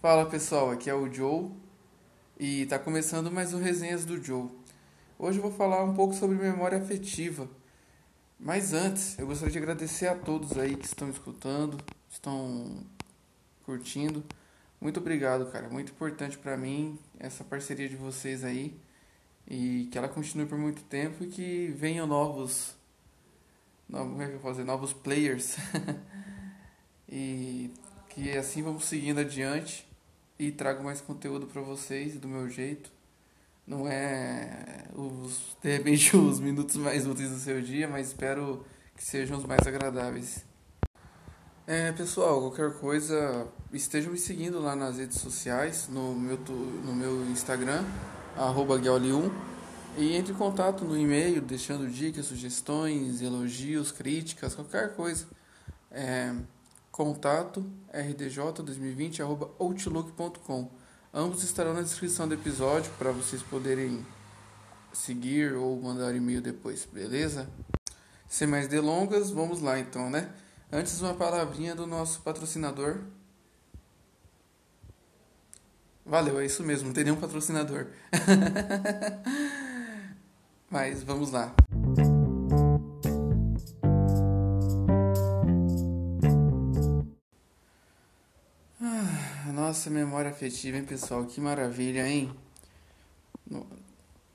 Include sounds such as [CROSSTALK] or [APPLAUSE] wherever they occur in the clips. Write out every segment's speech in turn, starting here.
Fala pessoal, aqui é o Joe e está começando mais um Resenhas do Joe. Hoje eu vou falar um pouco sobre memória afetiva. Mas antes, eu gostaria de agradecer a todos aí que estão escutando, estão curtindo. Muito obrigado, cara. Muito importante para mim essa parceria de vocês aí e que ela continue por muito tempo e que venham novos, novos como é que eu fazer, novos players. [LAUGHS] e que assim vamos seguindo adiante e trago mais conteúdo para vocês do meu jeito. Não é os de repente [LAUGHS] os minutos mais úteis do seu dia, mas espero que sejam os mais agradáveis. É, pessoal, qualquer coisa, estejam me seguindo lá nas redes sociais, no meu, no meu Instagram, arroba 1 e entre em contato no e-mail, deixando dicas, sugestões, elogios, críticas, qualquer coisa. É, contato rdj2020@outlook.com. Ambos estarão na descrição do episódio para vocês poderem seguir ou mandar e-mail depois, beleza? Sem mais delongas, vamos lá então, né? Antes uma palavrinha do nosso patrocinador. Valeu, é isso mesmo, não tem nenhum patrocinador. [LAUGHS] Mas vamos lá. Nossa, memória afetiva, hein, pessoal? Que maravilha, hein? Não,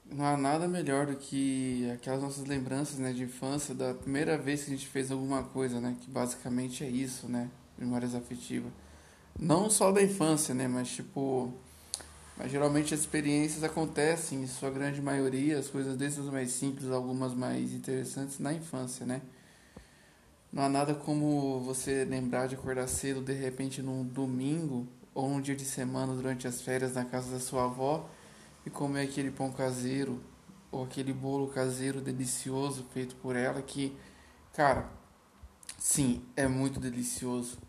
não há nada melhor do que aquelas nossas lembranças, né, de infância, da primeira vez que a gente fez alguma coisa, né? Que basicamente é isso, né? Memórias afetivas. Não só da infância, né? Mas, tipo... Mas geralmente as experiências acontecem, em sua grande maioria, as coisas dessas mais simples, algumas mais interessantes, na infância, né? Não há nada como você lembrar de acordar cedo, de repente, num domingo ou um dia de semana durante as férias na casa da sua avó e comer aquele pão caseiro ou aquele bolo caseiro delicioso feito por ela que, cara, sim, é muito delicioso,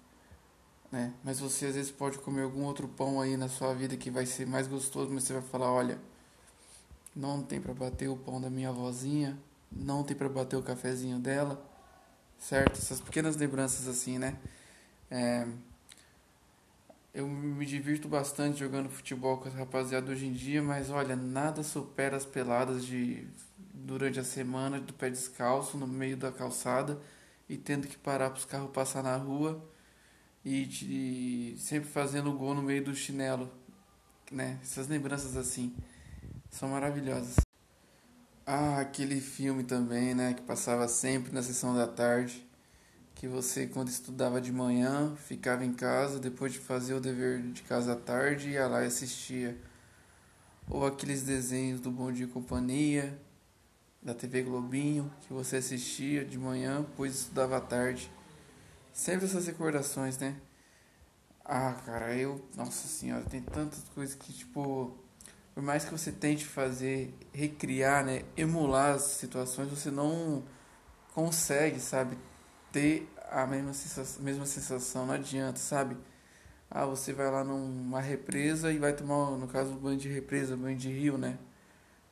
né? Mas você às vezes pode comer algum outro pão aí na sua vida que vai ser mais gostoso, mas você vai falar, olha, não tem para bater o pão da minha avózinha, não tem para bater o cafezinho dela, certo? Essas pequenas lembranças assim, né? É, eu me divirto bastante jogando futebol com a rapaziada hoje em dia, mas olha, nada supera as peladas de durante a semana do pé descalço no meio da calçada e tendo que parar para os carros passar na rua e, e sempre fazendo gol no meio do chinelo, né? Essas lembranças assim são maravilhosas. Ah, aquele filme também, né, que passava sempre na sessão da tarde que você, quando estudava de manhã, ficava em casa, depois de fazer o dever de casa à tarde, ia lá e assistia. Ou aqueles desenhos do Bom Dia e Companhia, da TV Globinho, que você assistia de manhã, pois estudava à tarde. Sempre essas recordações, né? Ah, cara, eu. Nossa senhora, tem tantas coisas que, tipo. Por mais que você tente fazer, recriar, né? Emular as situações, você não consegue, sabe? Ter a mesma sensação, mesma sensação, não adianta, sabe? Ah, você vai lá numa represa e vai tomar, no caso, um banho de represa, banho de rio, né?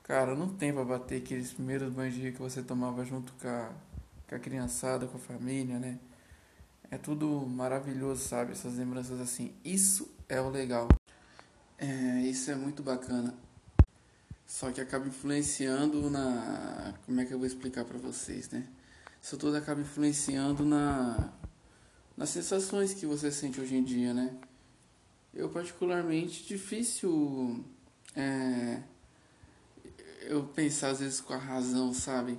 Cara, não tem pra bater aqueles primeiros banhos de rio que você tomava junto com a, com a criançada, com a família, né? É tudo maravilhoso, sabe? Essas lembranças assim. Isso é o legal. É, isso é muito bacana. Só que acaba influenciando na. Como é que eu vou explicar para vocês, né? Isso tudo acaba influenciando na, nas sensações que você sente hoje em dia, né? Eu particularmente difícil é, eu pensar às vezes com a razão, sabe?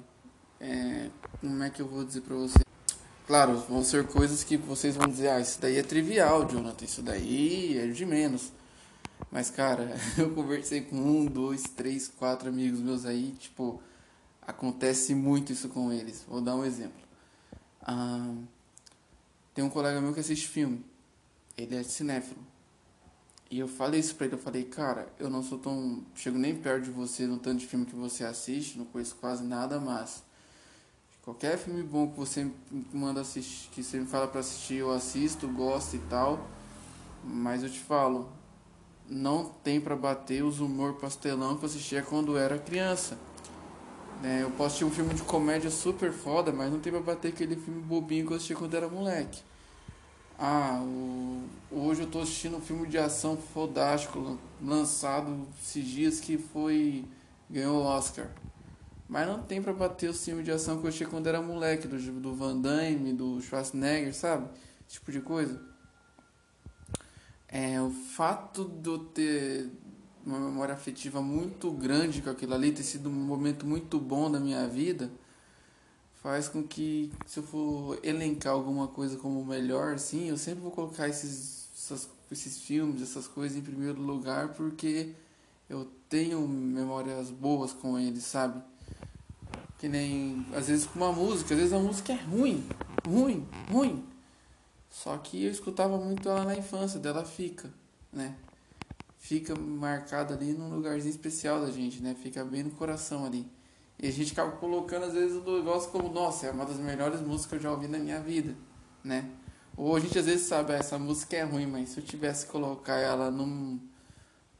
É, como é que eu vou dizer pra você? Claro, vão ser coisas que vocês vão dizer, ah, isso daí é trivial, Jonathan, isso daí é de menos. Mas, cara, [LAUGHS] eu conversei com um, dois, três, quatro amigos meus aí, tipo, Acontece muito isso com eles. Vou dar um exemplo. Ah, tem um colega meu que assiste filme. Ele é cinéfilo. E eu falei isso pra ele. Eu falei, cara, eu não sou tão. Chego nem perto de você no tanto de filme que você assiste. Não conheço quase nada, mas. Qualquer filme bom que você me manda assistir, que você me fala para assistir, eu assisto, gosto e tal. Mas eu te falo, não tem para bater os humor pastelão que eu assistia quando era criança. Né? Eu posso assistir um filme de comédia super foda, mas não tem pra bater aquele filme bobinho que eu assisti quando era moleque. Ah, o... hoje eu tô assistindo um filme de ação fodástico lançado esses dias que foi. ganhou o Oscar. Mas não tem pra bater o filme de ação que eu achei quando era moleque, do, do Van Damme, do Schwarzenegger, sabe? Esse tipo de coisa. É, o fato de eu ter uma memória afetiva muito grande com aquilo ali, ter sido um momento muito bom da minha vida, faz com que, se eu for elencar alguma coisa como melhor, assim, eu sempre vou colocar esses, essas, esses filmes, essas coisas em primeiro lugar, porque eu tenho memórias boas com eles, sabe? Que nem, às vezes, com uma música, às vezes a música é ruim, ruim, ruim. Só que eu escutava muito ela na infância, dela fica, né? Fica marcada ali num lugarzinho especial da gente, né? Fica bem no coração ali. E a gente acaba colocando, às vezes, o negócio como, nossa, é uma das melhores músicas que eu já ouvi na minha vida, né? Ou a gente às vezes sabe, ah, essa música é ruim, mas se eu tivesse que colocar ela num,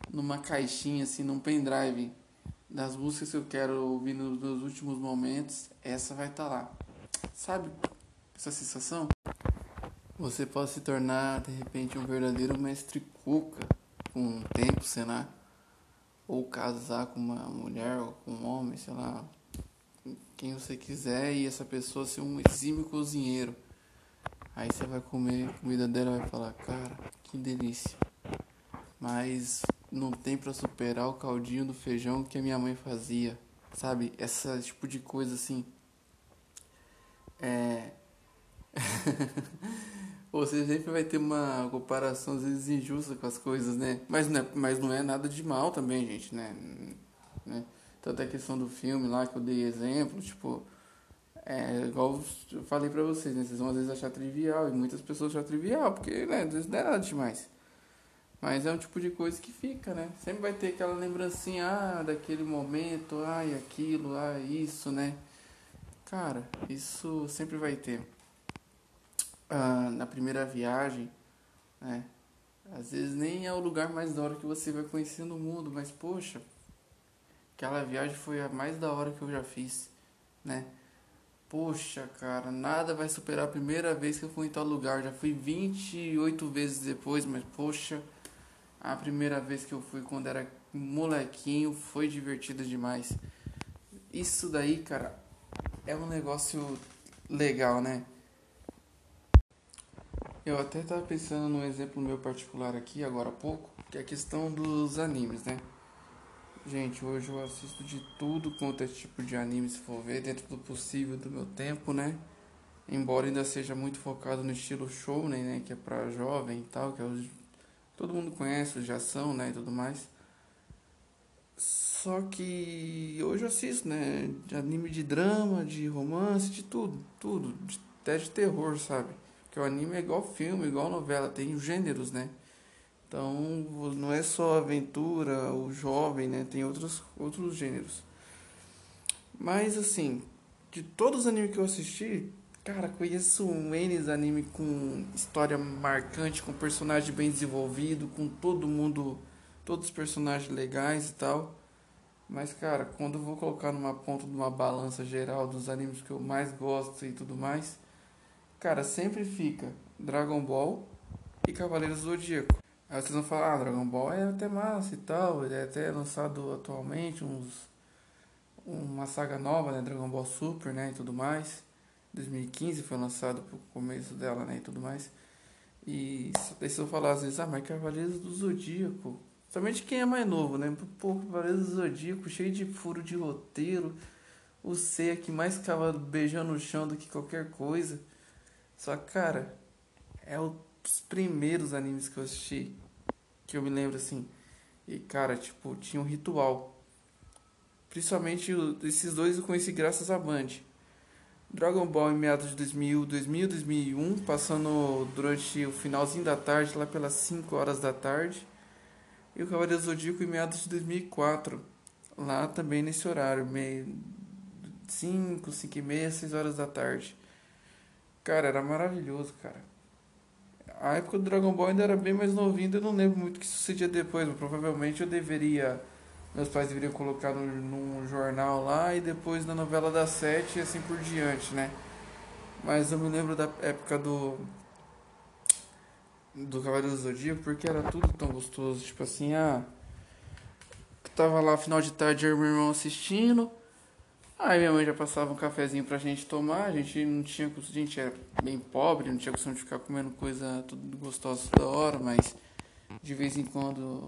numa caixinha, assim, num pendrive, das músicas que eu quero ouvir nos meus últimos momentos, essa vai estar tá lá. Sabe essa sensação? Você pode se tornar, de repente, um verdadeiro mestre cuca com o tempo, sei lá ou casar com uma mulher ou com um homem, sei lá, quem você quiser e essa pessoa ser um exímio cozinheiro. Aí você vai comer a comida dela e vai falar, cara, que delícia. Mas não tem para superar o caldinho do feijão que a minha mãe fazia. Sabe? Esse tipo de coisa assim. É. [LAUGHS] Você sempre vai ter uma comparação às vezes injusta com as coisas, né? Mas não é, mas não é nada de mal também, gente, né? né? Tanto a questão do filme lá que eu dei exemplo, tipo, é igual eu falei pra vocês, né? Vocês vão às vezes achar trivial, e muitas pessoas acham trivial, porque, né, às vezes não é nada demais. Mas é um tipo de coisa que fica, né? Sempre vai ter aquela lembrancinha, ah, daquele momento, ai, aquilo, ah, isso, né? Cara, isso sempre vai ter na primeira viagem, né? Às vezes nem é o lugar mais da hora que você vai conhecer no mundo, mas poxa, aquela viagem foi a mais da hora que eu já fiz, né? Poxa, cara, nada vai superar a primeira vez que eu fui em tal lugar. Já fui 28 vezes depois, mas poxa, a primeira vez que eu fui quando era molequinho foi divertida demais. Isso daí, cara, é um negócio legal, né? Eu até estava pensando num exemplo meu particular aqui, agora há pouco, que é a questão dos animes, né? Gente, hoje eu assisto de tudo quanto é tipo de anime, se for ver, dentro do possível do meu tempo, né? Embora ainda seja muito focado no estilo show, né? Que é pra jovem e tal, que é os, todo mundo conhece, os de ação, né? E tudo mais. Só que hoje eu assisto, né? De anime de drama, de romance, de tudo, tudo. De, até de terror, sabe? Porque o anime é igual filme, igual novela, tem gêneros, né? Então não é só aventura, o jovem, né? Tem outros, outros gêneros. Mas assim, de todos os animes que eu assisti, cara, conheço um N anime com história marcante, com personagem bem desenvolvido, com todo mundo, todos os personagens legais e tal. Mas cara, quando eu vou colocar numa ponta de uma balança geral dos animes que eu mais gosto e tudo mais, Cara, sempre fica Dragon Ball e Cavaleiros do Zodíaco. Aí vocês vão falar, ah, Dragon Ball é até massa e tal, ele é até lançado atualmente uns uma saga nova, né, Dragon Ball Super, né, e tudo mais. 2015 foi lançado pro começo dela, né, e tudo mais. E se eu falar às vezes, ah, mas Cavaleiros do Zodíaco, somente quem é mais novo, né? Pô, Cavaleiros do Zodíaco, cheio de furo de roteiro, o C que mais ficava beijando o chão do que qualquer coisa. Só que, cara, é os primeiros animes que eu assisti que eu me lembro assim. E, cara, tipo, tinha um ritual. Principalmente esses dois eu conheci graças a Band. Dragon Ball em meados de 2000, 2000, 2001, passando durante o finalzinho da tarde, lá pelas 5 horas da tarde. E o Cavaleiro Zodíaco em meados de 2004, lá também nesse horário, meio 5, 5 e meia, 6 horas da tarde. Cara, era maravilhoso, cara. A época do Dragon Ball ainda era bem mais novinho, eu não lembro muito o que sucedia depois, mas provavelmente eu deveria. Meus pais deveriam colocar no, num jornal lá e depois na novela das sete e assim por diante, né? Mas eu me lembro da época do do Cavaleiro do Zodíaco porque era tudo tão gostoso. Tipo assim, ah. Tava lá final de tarde eu meu irmão assistindo. Aí minha mãe já passava um cafezinho pra gente tomar. A gente não tinha. A gente era bem pobre, não tinha costume de ficar comendo coisa tudo gostosa toda hora, mas de vez em quando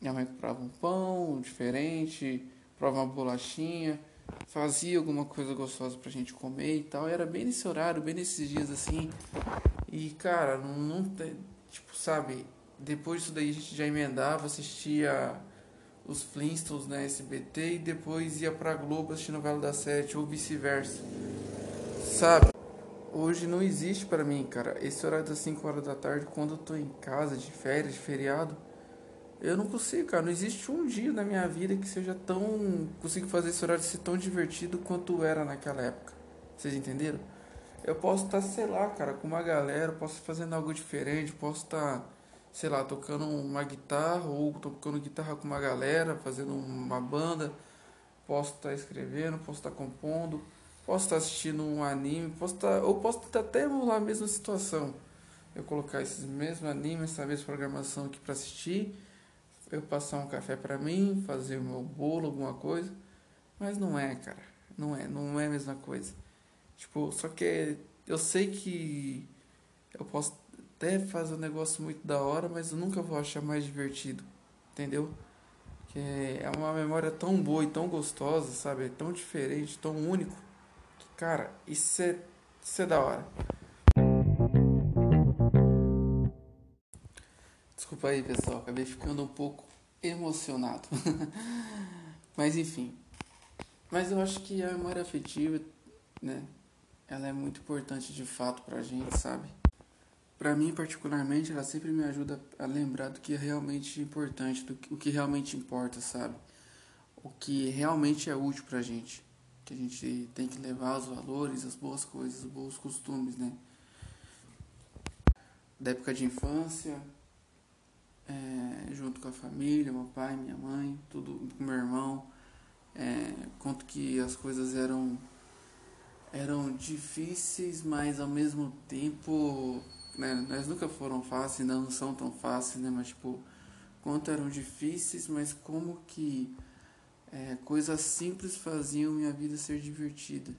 minha mãe comprava um pão diferente, provava uma bolachinha, fazia alguma coisa gostosa pra gente comer e tal. E era bem nesse horário, bem nesses dias assim. E cara, não, não. Tipo, sabe? Depois disso daí a gente já emendava, assistia os Flintstones na SBT e depois ia pra Globo assistir novela da Sete ou vice-versa. Sabe? Hoje não existe para mim, cara. Esse horário das 5 horas da tarde, quando eu tô em casa, de férias, de feriado, eu não consigo, cara. Não existe um dia na minha vida que seja tão. consigo fazer esse horário ser tão divertido quanto era naquela época. Vocês entenderam? Eu posso estar, tá, sei lá, cara, com uma galera, posso estar fazendo algo diferente, posso estar, tá, sei lá, tocando uma guitarra ou tocando guitarra com uma galera, fazendo uma banda, posso estar tá escrevendo, posso estar compondo, posso estar assistindo um anime, posso estar, ou posso estar até lá a mesma situação. Eu colocar esses mesmos animes, essa mesma programação aqui para assistir, eu passar um café para mim, fazer o meu bolo, alguma coisa, mas não é, cara, não é, não é a mesma coisa. Tipo, só que eu sei que eu posso até fazer um negócio muito da hora, mas eu nunca vou achar mais divertido, entendeu? Que é uma memória tão boa e tão gostosa, sabe? É tão diferente, tão único. Que, cara, isso é, isso é da hora. Desculpa aí, pessoal, acabei ficando um pouco emocionado. [LAUGHS] Mas enfim. Mas eu acho que a memória afetiva, né? ela é muito importante de fato pra gente, sabe? Pra mim, particularmente, ela sempre me ajuda a lembrar do que é realmente importante, do que, o que realmente importa, sabe? O que realmente é útil pra gente. Que a gente tem que levar os valores, as boas coisas, os bons costumes, né? Da época de infância, é, junto com a família, meu pai, minha mãe, tudo com meu irmão. É, conto que as coisas eram eram difíceis, mas ao mesmo tempo, né, nós nunca foram fáceis, não são tão fáceis, né, mas tipo, quanto eram difíceis, mas como que é, coisas simples faziam minha vida ser divertida,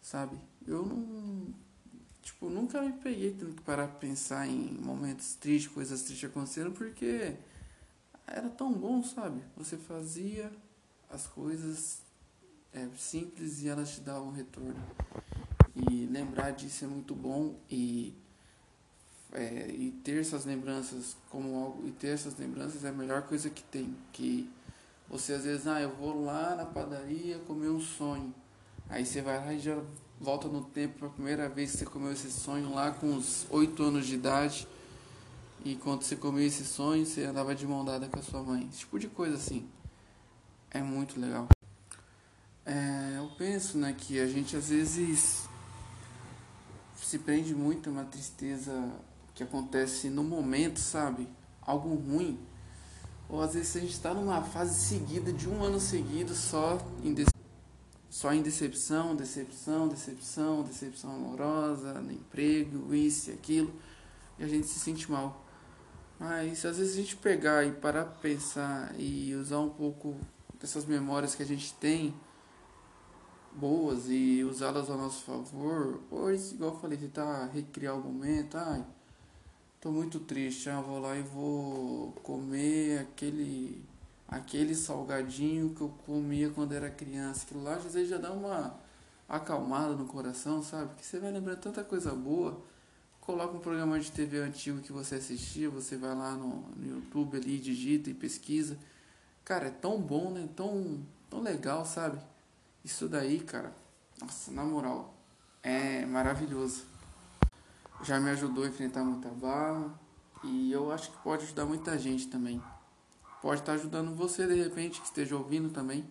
sabe? Eu não, tipo, nunca me peguei tendo que parar pra pensar em momentos tristes, coisas tristes acontecendo, porque era tão bom, sabe? Você fazia as coisas é, simples e elas te um retorno. E lembrar disso é muito bom e, é, e ter essas lembranças como algo, e ter essas lembranças é a melhor coisa que tem. Que você às vezes, ah, eu vou lá na padaria comer um sonho. Aí você vai lá e já volta no tempo para a primeira vez que você comeu esse sonho lá com uns 8 anos de idade. E quando você comeu esse sonho, você andava de mão dada com a sua mãe. Esse tipo de coisa assim. É muito legal. É, eu penso né, que a gente às vezes se prende muito a uma tristeza que acontece no momento, sabe? Algo ruim. Ou às vezes a gente está numa fase seguida de um ano seguido só em, de... só em decepção, decepção, decepção, decepção amorosa, no emprego, isso e aquilo, e a gente se sente mal. Mas às vezes a gente pegar e parar para pensar e usar um pouco dessas memórias que a gente tem boas e usá-las a nosso favor, pois, igual eu falei, tentar recriar o momento, ai, tô muito triste, ah, vou lá e vou comer aquele aquele salgadinho que eu comia quando era criança, que lá às vezes já dá uma acalmada no coração, sabe? Que você vai lembrar tanta coisa boa. Coloca um programa de TV antigo que você assistia, você vai lá no, no YouTube ali, digita e pesquisa. Cara, é tão bom, né? Tão, tão legal, sabe? Isso daí, cara, nossa, na moral, é maravilhoso. Já me ajudou a enfrentar muita barra e eu acho que pode ajudar muita gente também. Pode estar ajudando você de repente que esteja ouvindo também.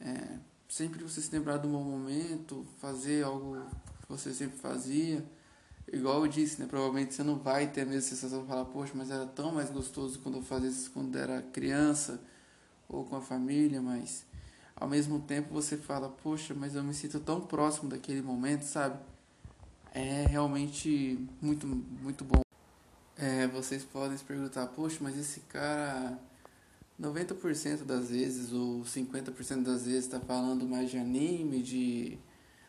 É, sempre você se lembrar do bom momento, fazer algo que você sempre fazia. Igual eu disse, né? Provavelmente você não vai ter a mesma sensação de falar, poxa, mas era tão mais gostoso quando eu fazia isso quando era criança ou com a família, mas ao mesmo tempo você fala, poxa, mas eu me sinto tão próximo daquele momento, sabe? É realmente muito, muito bom. É, vocês podem se perguntar, poxa, mas esse cara 90% das vezes ou 50% das vezes está falando mais de anime, de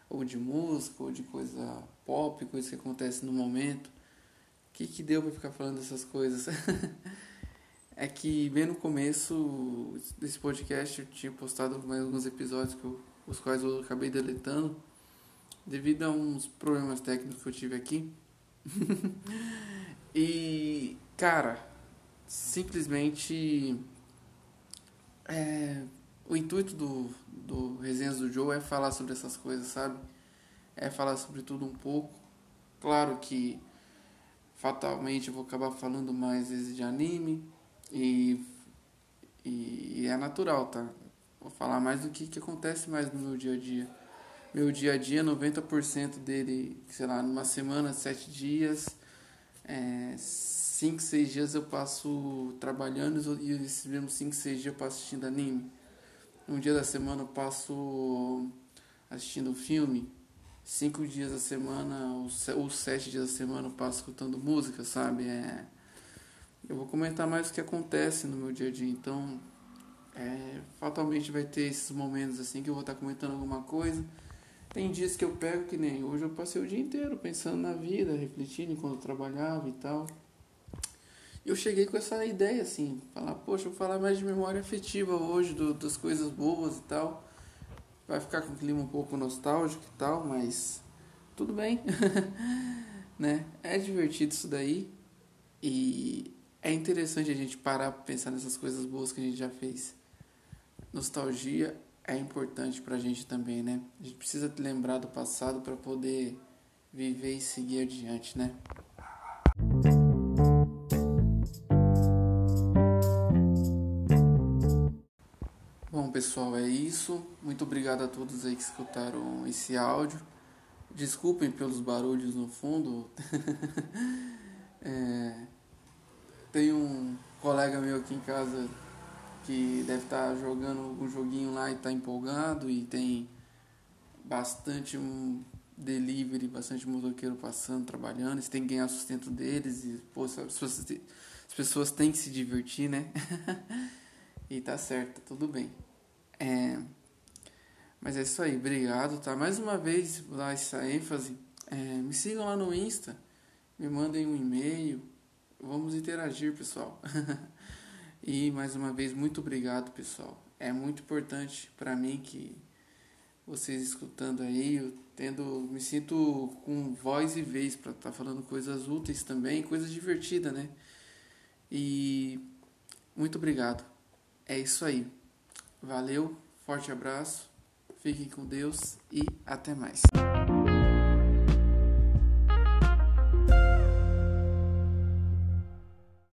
ou de música, ou de coisa pop, coisa que acontece no momento. O que, que deu para ficar falando dessas coisas? [LAUGHS] é que bem no começo desse podcast eu tinha postado mais alguns episódios eu, os quais eu acabei deletando devido a uns problemas técnicos que eu tive aqui. [LAUGHS] e, cara, simplesmente é, o intuito do, do Resenhas do Joe é falar sobre essas coisas, sabe? É falar sobre tudo um pouco. Claro que fatalmente eu vou acabar falando mais vezes de anime e, e, é natural, tá? Vou falar mais do que, que acontece mais no meu dia a dia. Meu dia a dia, 90% dele, sei lá, numa semana, 7 dias, é, cinco, seis dias eu passo trabalhando e esses mesmos cinco, seis dias eu passo assistindo anime. Um dia da semana eu passo assistindo filme. Cinco dias da semana ou sete dias da semana eu passo escutando música, sabe? É... Eu vou comentar mais o que acontece no meu dia a dia, então é... fatalmente vai ter esses momentos assim que eu vou estar comentando alguma coisa. Tem dias que eu pego que nem hoje eu passei o dia inteiro pensando na vida, refletindo enquanto eu trabalhava e tal eu cheguei com essa ideia, assim, falar, poxa, vou falar mais de memória afetiva hoje, do, das coisas boas e tal. Vai ficar com um clima um pouco nostálgico e tal, mas tudo bem, [LAUGHS] né? É divertido isso daí e é interessante a gente parar para pensar nessas coisas boas que a gente já fez. Nostalgia é importante pra gente também, né? A gente precisa lembrar do passado para poder viver e seguir adiante, né? Bom, pessoal, é isso. Muito obrigado a todos aí que escutaram esse áudio. Desculpem pelos barulhos no fundo. [LAUGHS] é, tem um colega meu aqui em casa que deve estar tá jogando algum joguinho lá e está empolgado e tem bastante um delivery, bastante motoqueiro passando, trabalhando, eles têm que ganhar sustento deles e pô, as pessoas, as pessoas têm que se divertir, né? [LAUGHS] E tá certo, tá tudo bem. É, mas é isso aí, obrigado, tá? Mais uma vez, dar essa ênfase. É, me sigam lá no Insta, me mandem um e-mail, vamos interagir, pessoal. [LAUGHS] e mais uma vez, muito obrigado, pessoal. É muito importante para mim que vocês escutando aí, eu tendo, me sinto com voz e vez para estar tá falando coisas úteis também, coisas divertidas, né? E muito obrigado. É isso aí. Valeu, forte abraço, fiquem com Deus e até mais.